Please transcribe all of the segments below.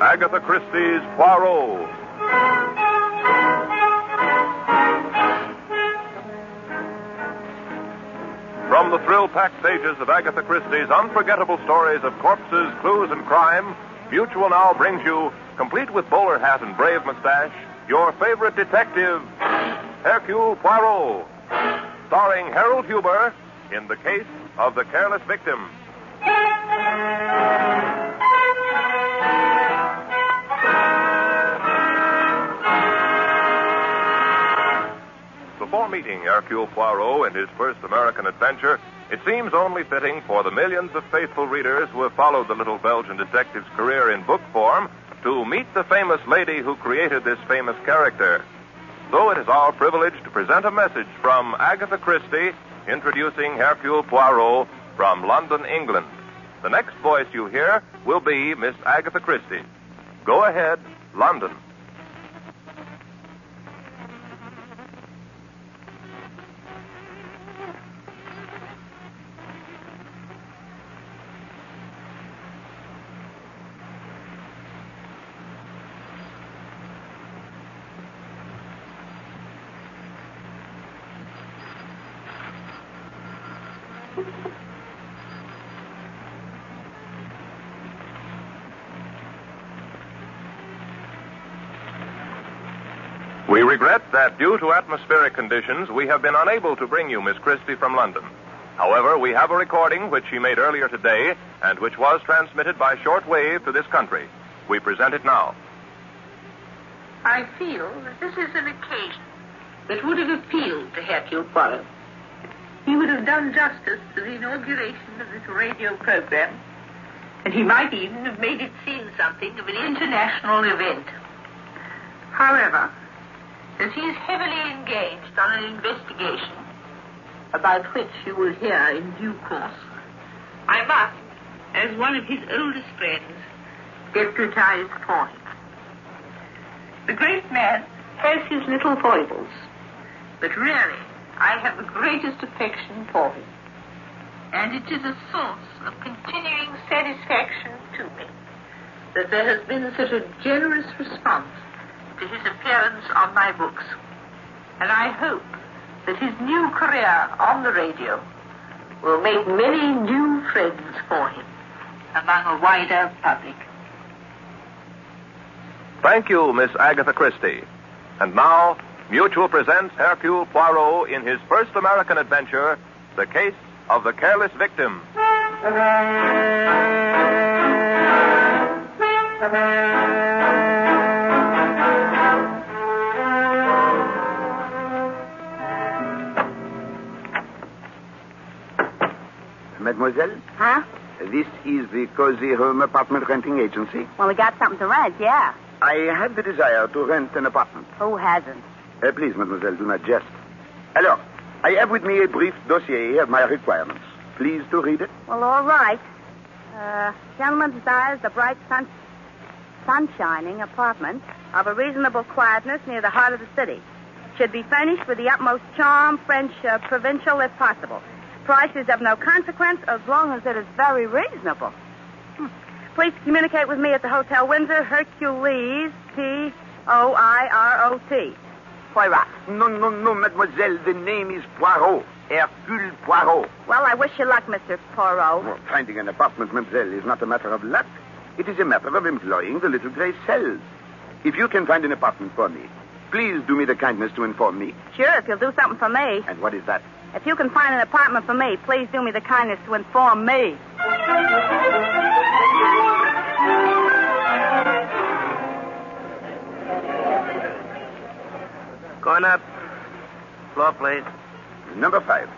Agatha Christie's Poirot. From the thrill packed pages of Agatha Christie's unforgettable stories of corpses, clues, and crime, Mutual now brings you, complete with bowler hat and brave mustache, your favorite detective, Hercule Poirot, starring Harold Huber in the case of the careless victim. Before meeting Hercule Poirot in his first American adventure, it seems only fitting for the millions of faithful readers who have followed the little Belgian detective's career in book form to meet the famous lady who created this famous character. So it is our privilege to present a message from Agatha Christie introducing Hercule Poirot from London, England. The next voice you hear will be Miss Agatha Christie. Go ahead, London. Due to atmospheric conditions, we have been unable to bring you Miss Christie from London. However, we have a recording which she made earlier today and which was transmitted by shortwave to this country. We present it now. I feel that this is an occasion that would have appealed to Hercule Poirot. He would have done justice to the inauguration of this radio program, and he might even have made it seem something of an international event. However, as he is heavily engaged on an investigation about which you will hear in due course, I must, as one of his oldest friends, deputize for him. The great man has his little foibles, but really, I have the greatest affection for him. And it is a source of continuing satisfaction to me that there has been such a generous response to his appearance on my books. And I hope that his new career on the radio will make many new friends for him among a wider public. Thank you, Miss Agatha Christie. And now, Mutual presents Hercule Poirot in his first American adventure, The Case of the Careless Victim. Mademoiselle, Huh? this is the Cozy Home Apartment Renting Agency. Well, we got something to rent, yeah. I have the desire to rent an apartment. Who hasn't? Uh, please, mademoiselle, do not jest. Alors, I have with me a brief dossier of my requirements. Please to read it. Well, all right. Uh, gentleman desires the bright sun, sunshining apartment of a reasonable quietness near the heart of the city. Should be furnished with the utmost charm, French uh, provincial if possible. Price is of no consequence as long as it is very reasonable. Hmm. Please communicate with me at the Hotel Windsor, Hercules, T O I R O T. Poirot. No, no, no, mademoiselle. The name is Poirot. Hercule Poirot. Well, I wish you luck, Mr. Poirot. Well, finding an apartment, mademoiselle, is not a matter of luck. It is a matter of employing the little gray cells. If you can find an apartment for me, please do me the kindness to inform me. Sure, if you'll do something for me. And what is that? If you can find an apartment for me, please do me the kindness to inform me. Going up. Floor, please. Number five.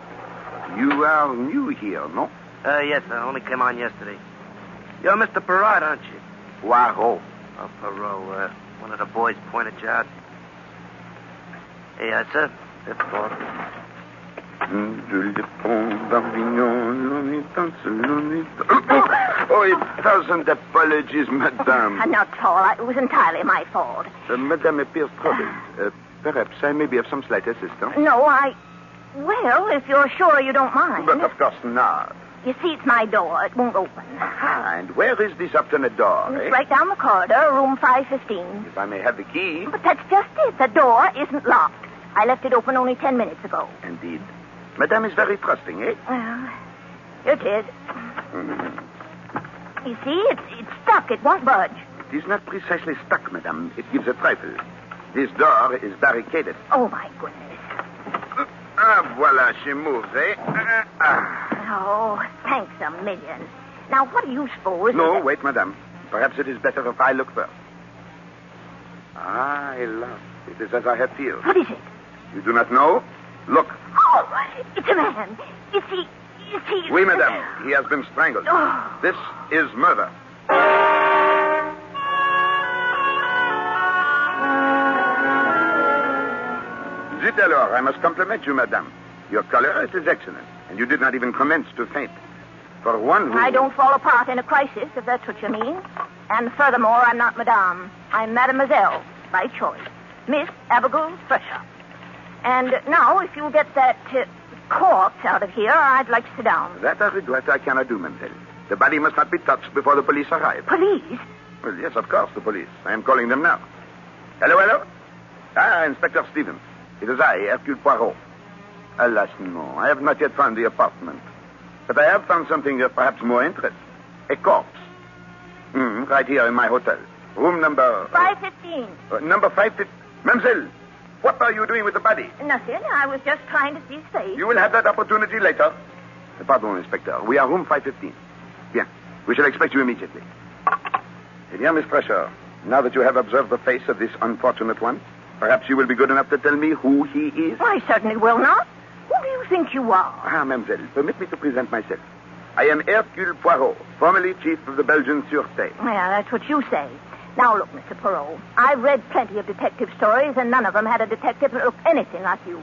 You are new here, no? Uh, yes, I only came on yesterday. You're Mr. Perrot, aren't you? Poirot. Oh, Perot, uh, one of the boys pointed you out. Hey, uh, sir, fifth floor. Je le prends d'Avignon, l'on est dans ce- l'on est dans- Oh, a thousand apologies, madame. not at all. It was entirely my fault. Uh, madame appears troubled. Uh, Perhaps I may be of some slight assistance. No, I. Well, if you're sure you don't mind. But of course not. You see, it's my door. It won't open. Ah, and where is this alternate door? It's eh? right down the corridor, room 515. If I may have the key. But that's just it. The door isn't locked. I left it open only ten minutes ago. Indeed. Madame is very trusting, eh? Well, it is. Mhm. You see, it's, it's stuck. It won't budge. It is not precisely stuck, madame. It gives a trifle. This door is barricaded. Oh, my goodness. Ah, voila, she moves, eh? Ah, ah. Oh, thanks a million. Now, what do you suppose? No, is wait, madame. Perhaps it is better if I look first. Ah, alas. It is as I have feared. What is it? You do not know? Look. Oh, it's a man. Is he. Is he. Oui, madame. He has been strangled. Oh. This is murder. Zut alors, I must compliment you, madame. Your color is excellent, and you did not even commence to faint. For one who... I don't fall apart in a crisis, if that's what you mean. And furthermore, I'm not Madame. I'm Mademoiselle, by choice. Miss Abigail Thresher. And now, if you'll get that uh, corpse out of here, I'd like to sit down. That I regret I cannot do, mademoiselle. The body must not be touched before the police arrive. Police? Well, yes, of course, the police. I am calling them now. Hello, hello? Ah, Inspector Stevens. It is I, Hercule Poirot. Alas, no. I have not yet found the apartment. But I have found something of perhaps more interest. A corpse. Hmm, right here in my hotel. Room number... 515. Uh, number 515. Mademoiselle, what are you doing with the body? Nothing. I was just trying to see his face. You will have that opportunity later. Pardon, Inspector. We are room 515. Bien. We shall expect you immediately. Eh bien, Miss Thresher, now that you have observed the face of this unfortunate one, perhaps you will be good enough to tell me who he is? I certainly will not. Who do you think you are? Ah, mademoiselle, permit me to present myself. I am Hercule Poirot, formerly chief of the Belgian Sûreté. Yeah, that's what you say. Now, look, Mr. Perot. I've read plenty of detective stories, and none of them had a detective that looked anything like you.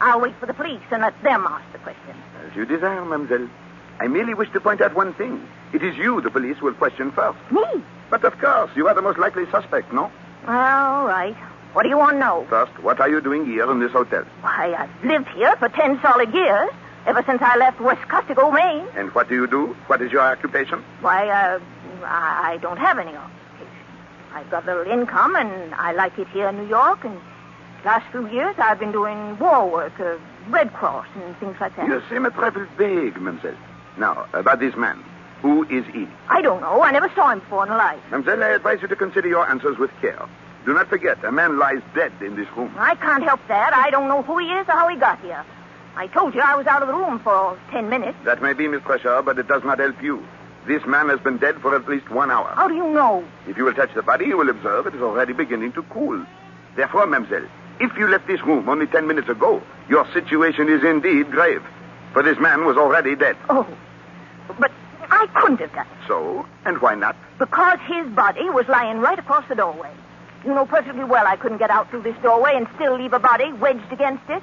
I'll wait for the police and let them ask the questions. As you desire, mademoiselle. I merely wish to point out one thing. It is you the police will question first. Me? But of course, you are the most likely suspect, no? All right. What do you want to know? First, what are you doing here in this hotel? Why, I've lived here for ten solid years, ever since I left West Costigo, Maine. And what do you do? What is your occupation? Why, uh, I I don't have any occupation. I've got a little income, and I like it here in New York, and last few years I've been doing war work, uh, Red Cross, and things like that. You seem a trifle vague, mademoiselle. Now, about this man. Who is he? I don't know. I never saw him before in life. Mademoiselle, I advise you to consider your answers with care. Do not forget, a man lies dead in this room. I can't help that. I don't know who he is or how he got here. I told you I was out of the room for ten minutes. That may be, Miss Crusher, but it does not help you. This man has been dead for at least one hour. How do you know? If you will touch the body, you will observe it is already beginning to cool. Therefore, mademoiselle, if you left this room only ten minutes ago, your situation is indeed grave. For this man was already dead. Oh, but I couldn't have done it So, and why not? because his body was lying right across the doorway. You know perfectly well I couldn't get out through this doorway and still leave a body wedged against it.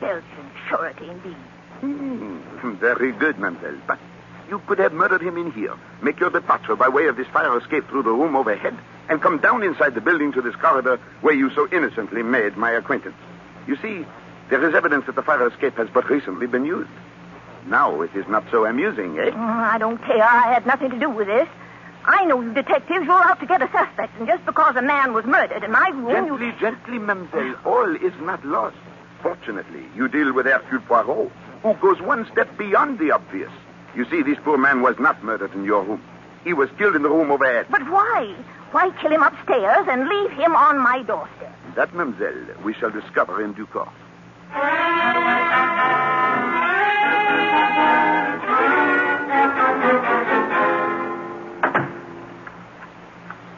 Belgian Sûreté, indeed. Hmm, very good, mademoiselle. But you could have murdered him in here, make your departure by way of this fire escape through the room overhead, and come down inside the building to this corridor where you so innocently made my acquaintance. You see, there is evidence that the fire escape has but recently been used. Now it is not so amusing, eh? Mm, I don't care. I had nothing to do with this. I know you detectives, you're out to get a suspect, and just because a man was murdered in my room, you... Gently, gently, mademoiselle. All is not lost. Fortunately, you deal with Hercule Poirot, who goes one step beyond the obvious. You see, this poor man was not murdered in your room. He was killed in the room overhead. But why? Why kill him upstairs and leave him on my doorstep? That, mademoiselle, we shall discover in due course.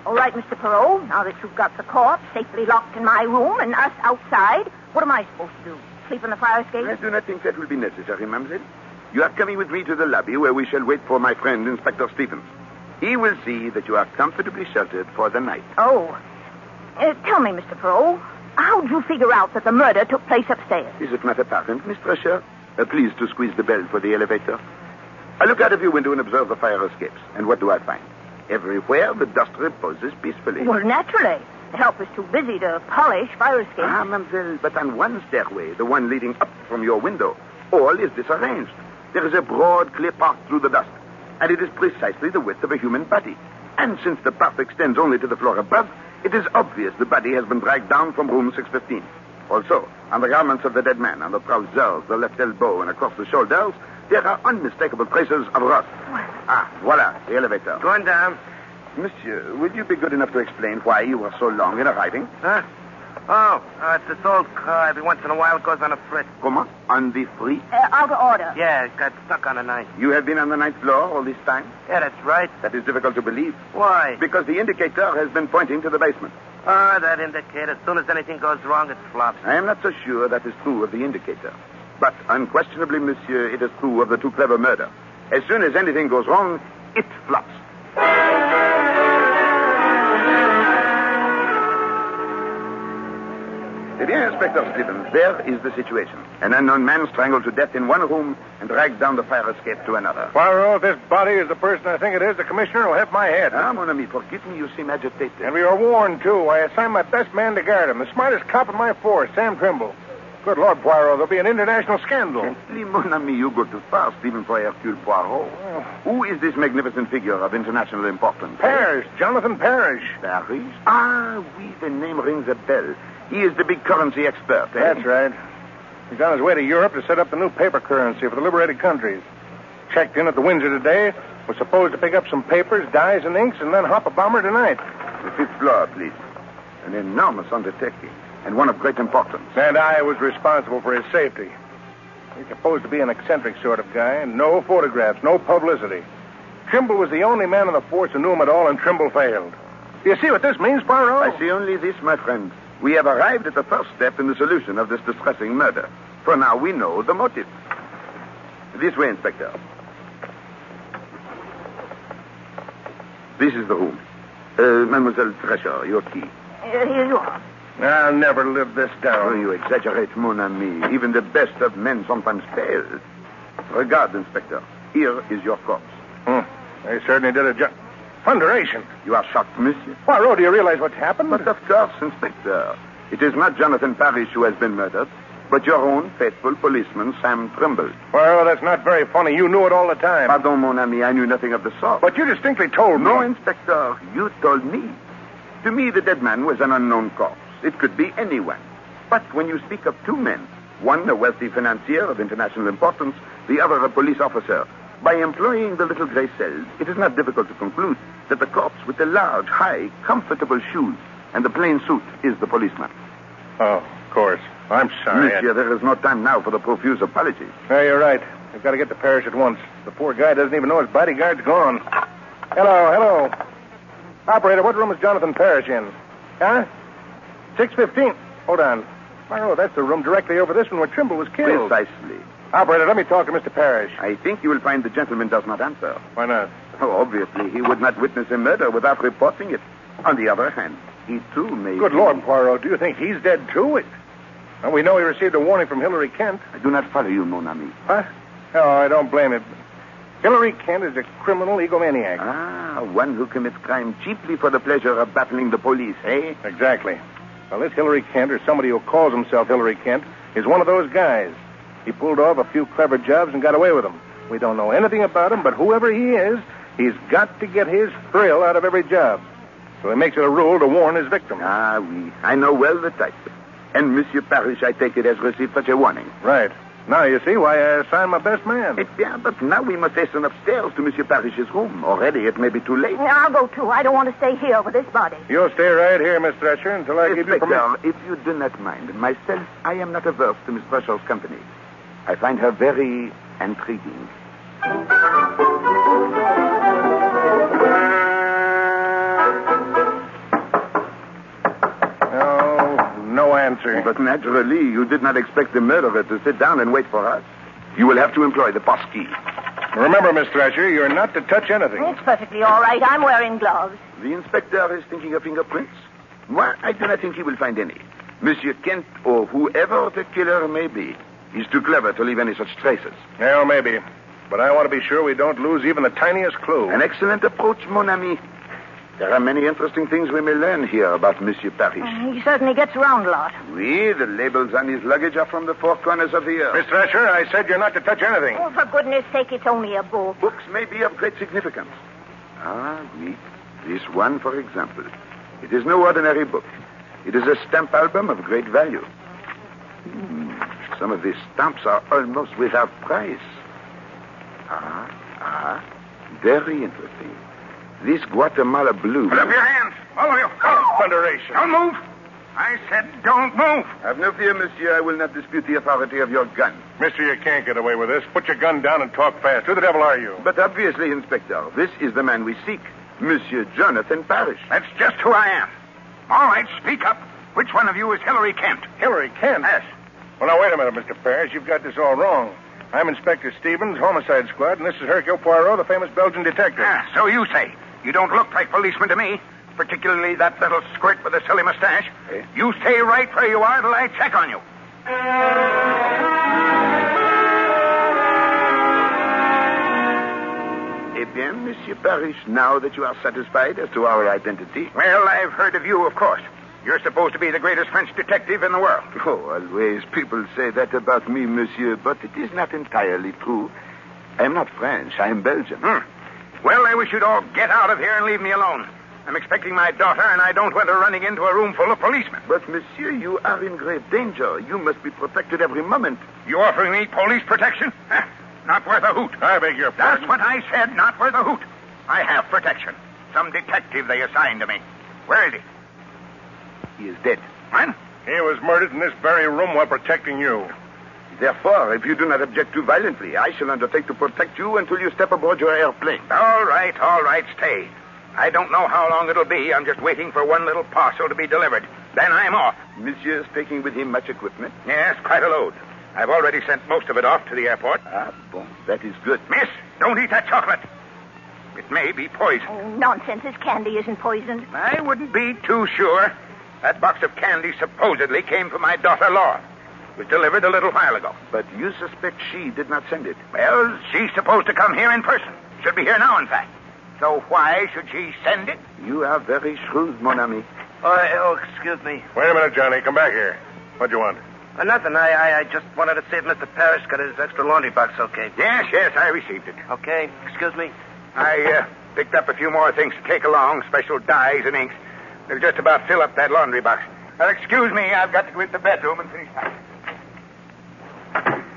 All right, Mr. Perot, now that you've got the corpse safely locked in my room and us outside, what am I supposed to do? Sleep in the fire escape? I do not think that will be necessary, mademoiselle. You are coming with me to the lobby where we shall wait for my friend, Inspector Stevens. He will see that you are comfortably sheltered for the night. Oh. Uh, tell me, Mr. Perot, how did you figure out that the murder took place upstairs? Is it not apparent, Miss Thresher? Uh, please to squeeze the bell for the elevator. I look out of your window and observe the fire escapes. And what do I find? Everywhere the dust reposes peacefully. Well, naturally. The help is too busy to polish fire escapes. Ah, mademoiselle, but on one stairway, the one leading up from your window, all is disarranged. There is a broad, clear path through the dust, and it is precisely the width of a human body. And since the path extends only to the floor above, it is obvious the body has been dragged down from room 615. Also, on the garments of the dead man, on the trousers, the left elbow, and across the shoulders, there are unmistakable traces of rust. Ah, voila, the elevator. Going down. Monsieur, would you be good enough to explain why you were so long in arriving? Huh? Oh, uh, it's this old car. Every once in a while it goes on a fritz. Comment? On the free? Uh, out of order. Yeah, it got stuck on a ninth. You have been on the ninth floor all this time? Yeah, that's right. That is difficult to believe, Why? because the indicator has been pointing to the basement. Ah, that indicator. As soon as anything goes wrong, it flops. I am not so sure that is true of the indicator. But unquestionably, monsieur, it is true of the too clever murder. As soon as anything goes wrong, it flops. Bien, Inspector Stevens, there is the situation. An unknown man strangled to death in one room and dragged down the fire escape to another. Poirot, if this body is the person I think it is, the commissioner will hit my head. Ah, mon ami, forgive me, you seem agitated. And we were warned, too. I assigned my best man to guard him, the smartest cop in my force, Sam Trimble. Good Lord, Poirot, there'll be an international scandal. Gently, mon ami, you go too fast, even for Hercule Poirot. Who is this magnificent figure of international importance? Parrish, Jonathan Parrish. Parrish? Ah, oui, the name rings a bell. He is the big currency expert, eh? That's right. He's on his way to Europe to set up the new paper currency for the liberated countries. Checked in at the Windsor today. Was supposed to pick up some papers, dyes, and inks, and then hop a bomber tonight. The fifth floor, please. An enormous undertaking, and one of great importance. And I was responsible for his safety. He's supposed to be an eccentric sort of guy, and no photographs, no publicity. Trimble was the only man in the force who knew him at all, and Trimble failed. Do you see what this means, Poirot? I see only this, my friend. We have arrived at the first step in the solution of this distressing murder. For now, we know the motive. This way, Inspector. This is the room. Uh, Mademoiselle Thresher, your key. Uh, here you are. I'll never live this Oh, down. you exaggerate, mon ami. Even the best of men sometimes fail. Regard, Inspector. Here is your corpse. Hmm. They certainly did a job. Thunderation. You are shocked, monsieur. Poirot, do you realize what's happened? But of course, Inspector. It is not Jonathan Parrish who has been murdered, but your own faithful policeman, Sam Trimble. Well, that's not very funny. You knew it all the time. Pardon, mon ami, I knew nothing of the sort. But you distinctly told me. No, Inspector, you told me. To me, the dead man was an unknown corpse. It could be anyone. But when you speak of two men, one a wealthy financier of international importance, the other a police officer, by employing the little gray cells, it is not difficult to conclude that the corpse with the large, high, comfortable shoes and the plain suit is the policeman. Oh, of course. I'm sorry. Monsieur, there is no time now for the profuse apologies. Yeah, you're right. We've got to get to Parrish at once. The poor guy doesn't even know his bodyguard's gone. Hello, hello. Operator, what room is Jonathan Parrish in? Huh? 615. Hold on. Oh, that's the room directly over this one where Trimble was killed. Precisely. Operator, let me talk to Mr. Parrish. I think you will find the gentleman does not answer. Why not? Oh, obviously, he would not witness a murder without reporting it. On the other hand, he too may. Good be- Lord, Poirot, do you think he's dead too? It... Well, we know he received a warning from Hillary Kent. I do not follow you, mon ami. Huh? No, I don't blame him. Hillary Kent is a criminal egomaniac. Ah, one who commits crime chiefly for the pleasure of battling the police, eh? Exactly. Well, this Hillary Kent, or somebody who calls himself Hillary Kent, is one of those guys. He pulled off a few clever jobs and got away with them. We don't know anything about him, but whoever he is, he's got to get his thrill out of every job. So he makes it a rule to warn his victims. Ah, oui. I know well the type. And Monsieur Parrish, I take it, has received such a warning. Right. Now you see why I assigned my best man. Eh bien, but now we must hasten upstairs to Monsieur Parrish's room. Already it may be too late. I'll go too. I don't want to stay here with this body. You'll stay right here, Miss Thresher, until I give you permission. Inspector, if you do not mind, myself, I am not averse to Miss Thresher's company. I find her very intriguing. Answer. But naturally, you did not expect the murderer to sit down and wait for us. You will have to employ the pass key. Remember, Miss Thresher, you're not to touch anything. It's perfectly all right. I'm wearing gloves. The inspector is thinking of fingerprints. Moi, I do not think he will find any. Monsieur Kent, or whoever the killer may be, is too clever to leave any such traces. Well, maybe. But I want to be sure we don't lose even the tiniest clue. An excellent approach, mon ami. There are many interesting things we may learn here about Monsieur Parrish. He certainly gets around a lot. Oui, the labels on his luggage are from the four corners of the earth. Miss Thresher, I said you're not to touch anything. Oh, for goodness sake, it's only a book. Books may be of great significance. Ah, oui. This one, for example. It is no ordinary book. It is a stamp album of great value. Hmm, Some of these stamps are almost without price. Ah, ah. Very interesting. This Guatemala blue. Put up your hands, all of you. Thunderation. Don't move. I said don't move. Have no fear, monsieur. I will not dispute the authority of your gun. Mister, you can't get away with this. Put your gun down and talk fast. Who the devil are you? But obviously, Inspector, this is the man we seek. Monsieur Jonathan Parrish. That's just who I am. All right, speak up. Which one of you is Hillary Kent? Hillary Kent? Yes. Well, now, wait a minute, Mr. Parrish. You've got this all wrong. I'm Inspector Stevens, Homicide Squad, and this is Hercule Poirot, the famous Belgian detective. Ah, so you say. You don't look like policemen to me, particularly that little squirt with a silly mustache. Eh? You stay right where you are till I check on you. Eh bien, Monsieur Parrish, now that you are satisfied as to our identity. Well, I've heard of you, of course. You're supposed to be the greatest French detective in the world. Oh, always people say that about me, monsieur, but it is not entirely true. I am not French. I am Belgian. Hmm. Well, I wish you'd all get out of here and leave me alone. I'm expecting my daughter, and I don't want her running into a room full of policemen. But, monsieur, you are in grave danger. You must be protected every moment. You offering me police protection? Huh. Not worth a hoot. I beg your pardon. That's what I said, not worth a hoot. I have protection. Some detective they assigned to me. Where is he? He is dead. What? He was murdered in this very room while protecting you. Therefore, if you do not object too violently, I shall undertake to protect you until you step aboard your airplane. All right, all right, stay. I don't know how long it'll be. I'm just waiting for one little parcel to be delivered. Then I'm off. Monsieur is taking with him much equipment. Yes, quite a load. I've already sent most of it off to the airport. Ah, bon. That is good. Miss, don't eat that chocolate. It may be poison. Oh, nonsense. This candy isn't poisoned. I wouldn't be too sure. That box of candy supposedly came from my daughter Laura. It was delivered a little while ago. But you suspect she did not send it. Well, she's supposed to come here in person. Should be here now, in fact. So why should she send it? You are very shrewd, mon ami. Oh, oh, excuse me. Wait a minute, Johnny. Come back here. What do you want? Uh, nothing. I, I, I just wanted to see if Mr. Parrish got his extra laundry box okay. Yes, yes, I received it. Okay. Excuse me. I uh, picked up a few more things to take along, special dyes and inks. They'll just about fill up that laundry box. Now, excuse me, I've got to go into the bedroom and finish packing.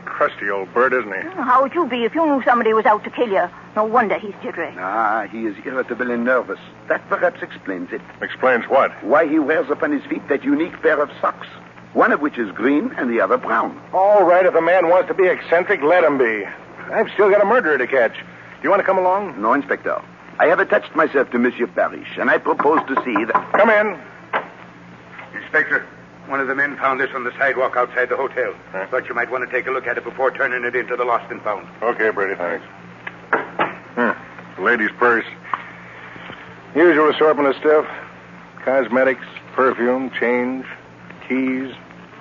Crusty old bird, isn't he? How would you be if you knew somebody was out to kill you? No wonder he's jittery. Ah, he is irritable and nervous. That perhaps explains it. Explains what? Why he wears upon his feet that unique pair of socks. One of which is green and the other brown. All right, if a man wants to be eccentric, let him be. I've still got a murderer to catch. Do you want to come along? No, Inspector. I have attached myself to Monsieur Parrish, and I propose to see that. Come in. Inspector, one of the men found this on the sidewalk outside the hotel. Huh? Thought you might want to take a look at it before turning it into the lost and found. Okay, Brady, thanks. Hmm. Lady's purse. Usual assortment of stuff. Cosmetics, perfume, change, keys.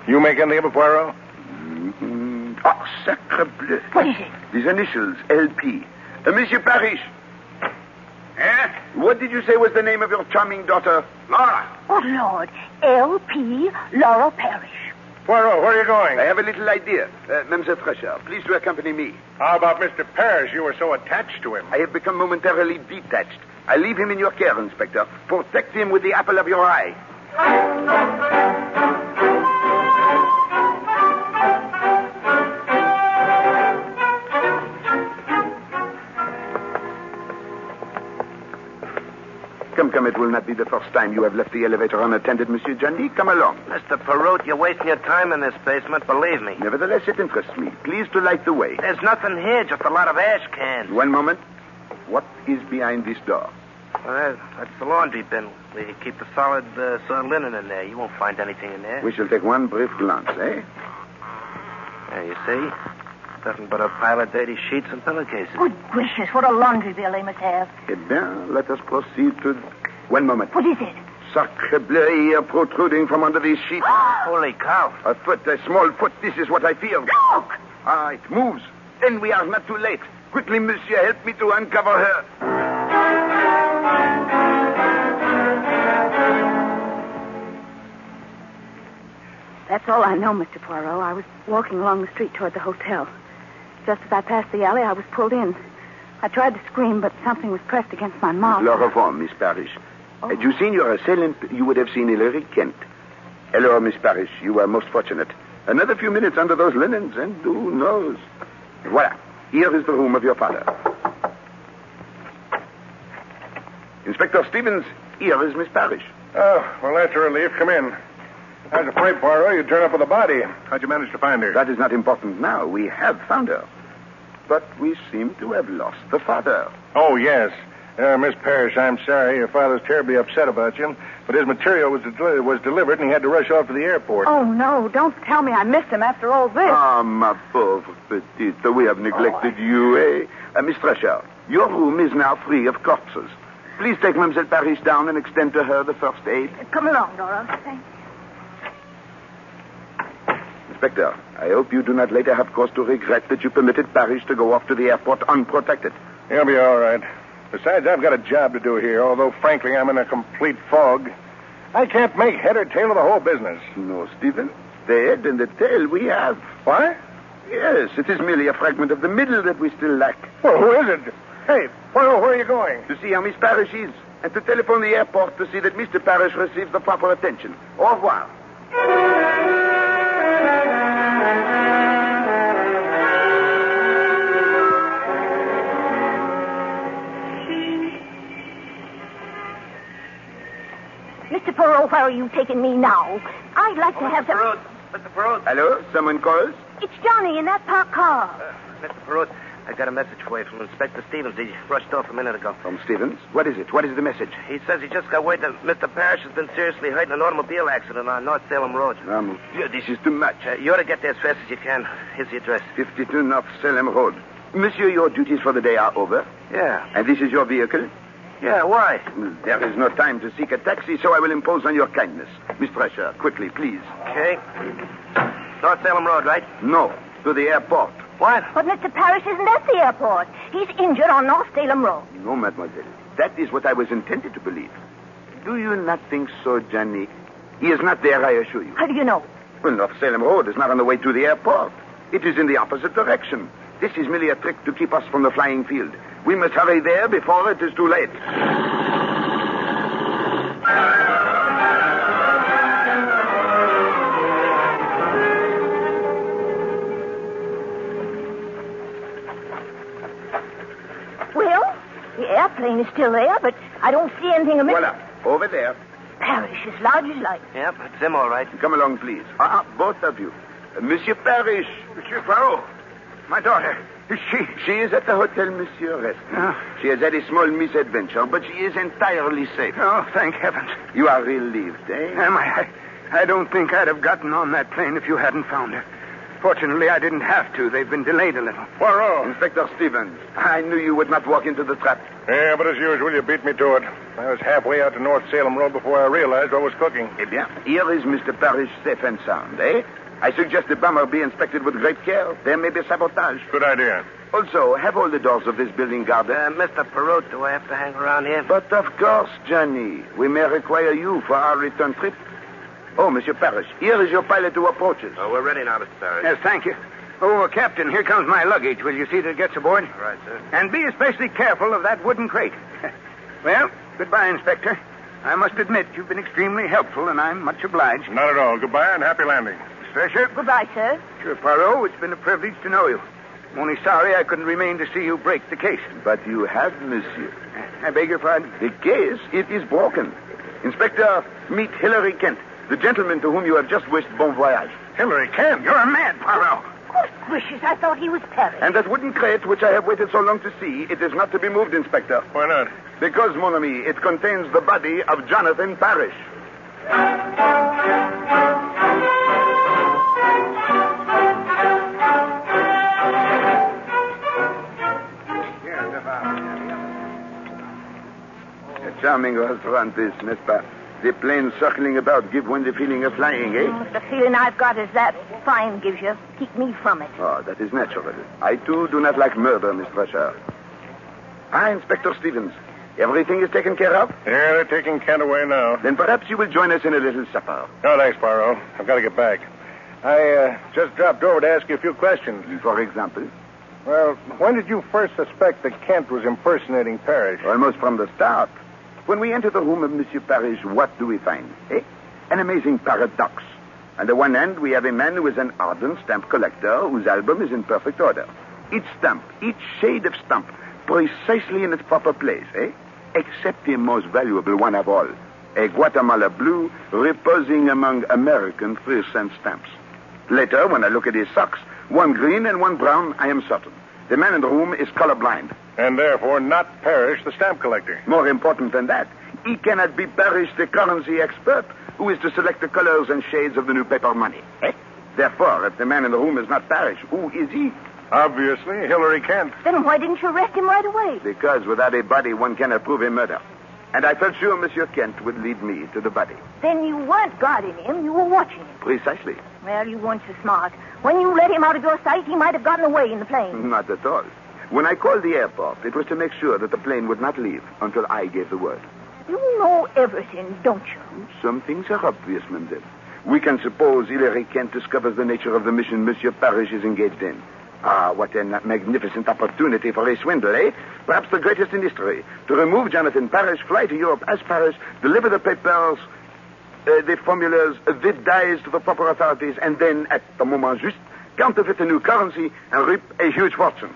You make anything of it, Poirot? Mm, oh, sacre bleu. What is it? These initials, LP. Uh, Monsieur Parrish, Eh? What did you say was the name of your charming daughter? Laura. Oh, Lord. L.P. Laura Parrish. Poirot, where are you going? I have a little idea. Uh, Mademoiselle Fresher, please to accompany me. How about Mr. Parrish? You were so attached to him. I have become momentarily detached. I leave him in your care, Inspector. Protect him with the apple of your eye. Come, come, it will not be the first time you have left the elevator unattended, Monsieur Jandy. Come along. Mr. Perrot, you're wasting your time in this basement, believe me. Nevertheless, it interests me. Please to light the way. There's nothing here, just a lot of ash cans. One moment. What is behind this door? Well, that's the laundry bin. We keep the solid, uh, solid linen in there. You won't find anything in there. We shall take one brief glance, eh? There, you see? nothing but a pile of dirty sheets and pillowcases. Good gracious, what a laundry bill they must have. Eh bien, let us proceed to. One moment. What is it? Sacre bleu, here protruding from under these sheets. Holy cow. A foot, a small foot. This is what I feel. Look! Ah, it moves. Then we are not too late. Quickly, monsieur, help me to uncover her. That's all I know, Mr. Poirot. I was walking along the street toward the hotel. Just as I passed the alley, I was pulled in. I tried to scream, but something was pressed against my mouth. Chloroform, Miss Parrish. Oh. Had you seen your assailant, you would have seen Hilary Kent. Hello, Miss Parrish. You are most fortunate. Another few minutes under those linens, and who knows? Voila. Here is the room of your father. Inspector Stevens, here is Miss Parrish. Oh, well, that's a relief. Come in. I was afraid, Poirot, you'd turn up with a body. How'd you manage to find her? That is not important now. We have found her. But we seem to have lost the father. Oh, yes. Uh, Miss Parrish, I'm sorry. Your father's terribly upset about you, but his material was, del- was delivered and he had to rush off to the airport. Oh, no. Don't tell me I missed him after all this. Ah, ma pauvre petite. We have neglected you, eh? Uh, Miss Thresher, your room is now free of corpses. Please take Mademoiselle Parrish down and extend to her the first aid. Come along, Dora. Thank Inspector, I hope you do not later have cause to regret that you permitted Parrish to go off to the airport unprotected. He'll be all right. Besides, I've got a job to do here, although, frankly, I'm in a complete fog. I can't make head or tail of the whole business. No, Stephen. The head and the tail we have. What? Yes, it is merely a fragment of the middle that we still lack. Well, who is it? Hey, Poirot, where are you going? To see how Miss Parrish is, and to telephone the airport to see that Mr. Parrish receives the proper attention. Au revoir. Mr. Poirot, where are you taking me now? I'd like to have some. Perot, Mr. Perot. Hello? Someone calls? It's Johnny in that parked car. Mr. Perot, I got a message for you from Inspector Stevens. He rushed off a minute ago. From Stevens. What is it? What is the message? He says he just got word that Mr. Parrish has been seriously hurt in an automobile accident on North Salem Road. Um, yeah, this is too much. Uh, you ought to get there as fast as you can. Here's the address. 52 North Salem Road. Monsieur, your duties for the day are over. Yeah. And this is your vehicle? Yeah, why? There is no time to seek a taxi, so I will impose on your kindness. Miss Thresher, quickly, please. Okay. North Salem Road, right? No, to the airport. What? But Mr. Parrish isn't at the airport. He's injured on North Salem Road. No, mademoiselle. That is what I was intended to believe. Do you not think so, Johnny? He is not there, I assure you. How do you know? Well, North Salem Road is not on the way to the airport. It is in the opposite direction. This is merely a trick to keep us from the flying field. We must hurry there before it is too late. Well, the airplane is still there, but I don't see anything of Mr. Voila, over there. Parrish as large as life. Yep, it's him, all right. Come along, please. Ah, ah, both of you. Uh, Monsieur Parrish. Monsieur Poirot, my daughter, is she? She is at the hotel, Monsieur Rest. She has had a small misadventure, but she is entirely safe. Oh, thank heavens. You are relieved, eh? Am I? I don't think I'd have gotten on that plane if you hadn't found her. Fortunately, I didn't have to. They've been delayed a little. Poirot. Inspector Stevens, I knew you would not walk into the trap. Yeah, but as usual, you beat me to it. I was halfway out to North Salem Road before I realized what was cooking. Eh bien, here is Mr. Parrish safe and sound, eh? I suggest the bomber be inspected with great care. There may be sabotage. Good idea. Also, have all the doors of this building guarded. Uh, Mr. Perot, do I have to hang around here? But of course, Johnny, we may require you for our return trip. Oh, Monsieur Parrish, here is your pilot who approaches. Oh, we're ready now, Mr. Parrish. Yes, thank you. Oh, Captain, here comes my luggage. Will you see that it gets aboard? Right, sir. And be especially careful of that wooden crate. well, goodbye, Inspector. I must admit you've been extremely helpful, and I'm much obliged. Not at all. Goodbye and happy landing. Thresher, Goodbye, sir. Monsieur Poirot, it's been a privilege to know you. I'm only sorry I couldn't remain to see you break the case. But you have, Monsieur. I beg your pardon? The case, it is broken. Inspector, meet Hilary Kent, the gentleman to whom you have just wished bon voyage. Hilary Kent. You're a man, Poirot. Good gracious, I thought he was Parrish. And that wooden crate which I have waited so long to see, it is not to be moved, Inspector. Why not? Because, mon ami, it contains the body of Jonathan Parrish. Charming restaurant, this, n'est-ce pas? The planes circling about give one the feeling of flying, eh? The feeling I've got is that fine gives you. Keep me from it. Oh, that is natural. I, too, do not like murder, Miss Thresher. Ah, Inspector Stevens. Everything is taken care of? Yeah, they're taking Kent away now. Then perhaps you will join us in a little supper. No, thanks, Poirot. I've got to get back. I uh, just dropped over to ask you a few questions. For example, Well, when did you first suspect that Kent was impersonating Parrish? almost from the start. When we enter the room of Monsieur Parrish, what do we find? Eh? An amazing paradox. On the one hand, we have a man who is an ardent stamp collector whose album is in perfect order. Each stamp, each shade of stamp, precisely in its proper place, eh? Except the most valuable one of all, a Guatemala blue reposing among American three cent stamps. Later, when I look at his socks, one green and one brown, I am certain. The man in the room is colorblind. And therefore not Parrish, the stamp collector. More important than that, he cannot be Parrish, the currency expert, who is to select the colors and shades of the new paper money. Eh? Therefore, if the man in the room is not Parrish, who is he? Obviously, Hillary Kent. Then why didn't you arrest him right away? Because without a body, one cannot prove a murder. And I felt sure Monsieur Kent would lead me to the body. Then you weren't guarding him, you were watching him. Precisely. Well, you weren't so smart. When you let him out of your sight, he might have gotten away in the plane. Not at all. When I called the airport, it was to make sure that the plane would not leave until I gave the word. You know everything, don't you? Some things are obvious, Mademoiselle. We can suppose Hilary Kent discovers the nature of the mission Monsieur Parrish is engaged in. Ah, what a magnificent opportunity for a swindle, eh? Perhaps the greatest in history. To remove Jonathan Parrish, fly to Europe as Parrish, deliver the papers, uh, the formulas, uh, the dies to the proper authorities, and then, at the moment juste, counterfeit a new currency and reap a huge fortune.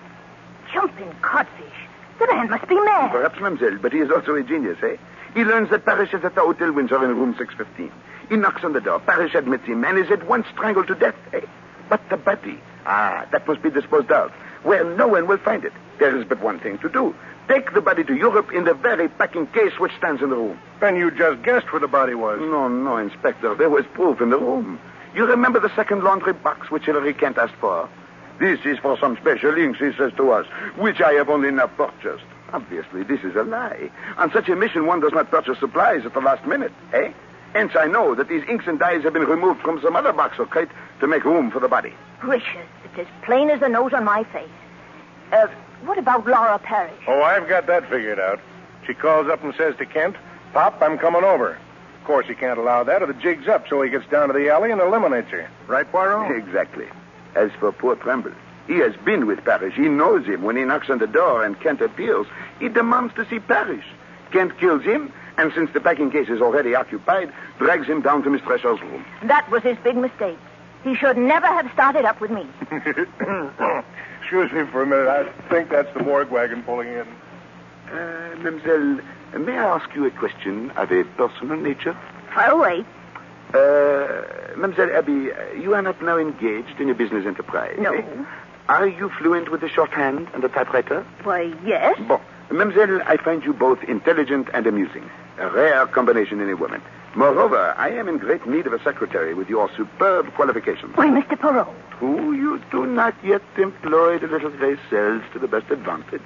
Jumping codfish. The man must be mad. Perhaps, mademoiselle, but he is also a genius, eh? He learns that Parrish is at the Hotel Windsor in room 615. He knocks on the door. Parrish admits him and is at once strangled to death, eh? But the body, ah, that must be disposed of, where no one will find it. There is but one thing to do. Take the body to Europe in the very packing case which stands in the room. Then you just guessed where the body was. No, no, Inspector. There was proof in the room. You remember the second laundry box which Hilary Kent asked for? This is for some special inks, he says to us, which I have only now purchased. Obviously, this is a lie. On such a mission, one does not purchase supplies at the last minute, eh? Hence, I know that these inks and dyes have been removed from some other box or crate to make room for the body. Gracious, it's as plain as the nose on my face. Uh, what about Laura Parrish? Oh, I've got that figured out. She calls up and says to Kent, Pop, I'm coming over. Of course, he can't allow that, or the jig's up, so he gets down to the alley and eliminates her. Right, Poirot? Exactly. As for poor Trimble, he has been with Parrish. He knows him. When he knocks on the door and Kent appears, he demands to see Parrish. Kent kills him, and since the packing case is already occupied, drags him down to Miss Thresher's room. That was his big mistake. He should never have started up with me. Excuse me for a minute. I think that's the morgue wagon pulling in. Uh, mademoiselle, may I ask you a question of a personal nature? Far away. Uh, Mademoiselle Abby, uh, you are not now engaged in a business enterprise. No. eh? Are you fluent with the shorthand and the typewriter? Why, yes. Bon. Mademoiselle, I find you both intelligent and amusing. A rare combination in a woman. Moreover, I am in great need of a secretary with your superb qualifications. Why, Mr. Poirot. Who you do not yet employ the little gray cells to the best advantage.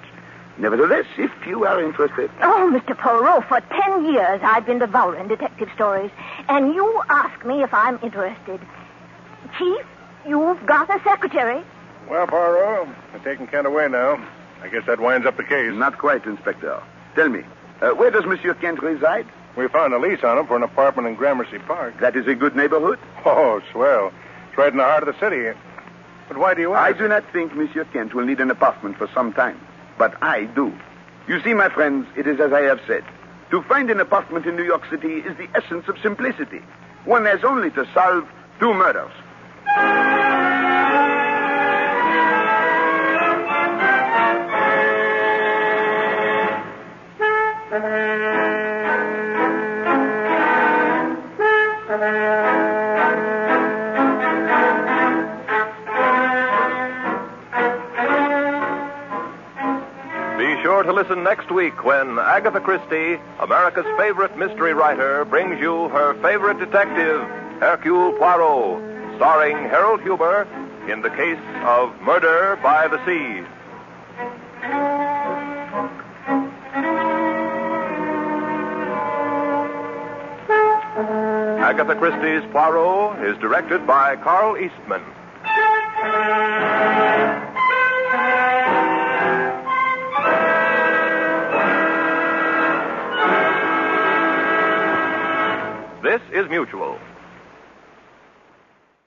Nevertheless, if you are interested. Oh, Mr. Poirot, for ten years I've been devouring detective stories, and you ask me if I'm interested. Chief, you've got a secretary. Well, Poirot, they're taking Kent away now. I guess that winds up the case. Not quite, Inspector. Tell me, uh, where does Monsieur Kent reside? We found a lease on him for an apartment in Gramercy Park. That is a good neighborhood. Oh, swell. It's right in the heart of the city. But why do you ask? I do not think Monsieur Kent will need an apartment for some time. But I do. You see, my friends, it is as I have said. To find an apartment in New York City is the essence of simplicity. One has only to solve two murders. Listen next week when Agatha Christie, America's favorite mystery writer, brings you her favorite detective, Hercule Poirot, starring Harold Huber in the case of Murder by the Sea. Agatha Christie's Poirot is directed by Carl Eastman.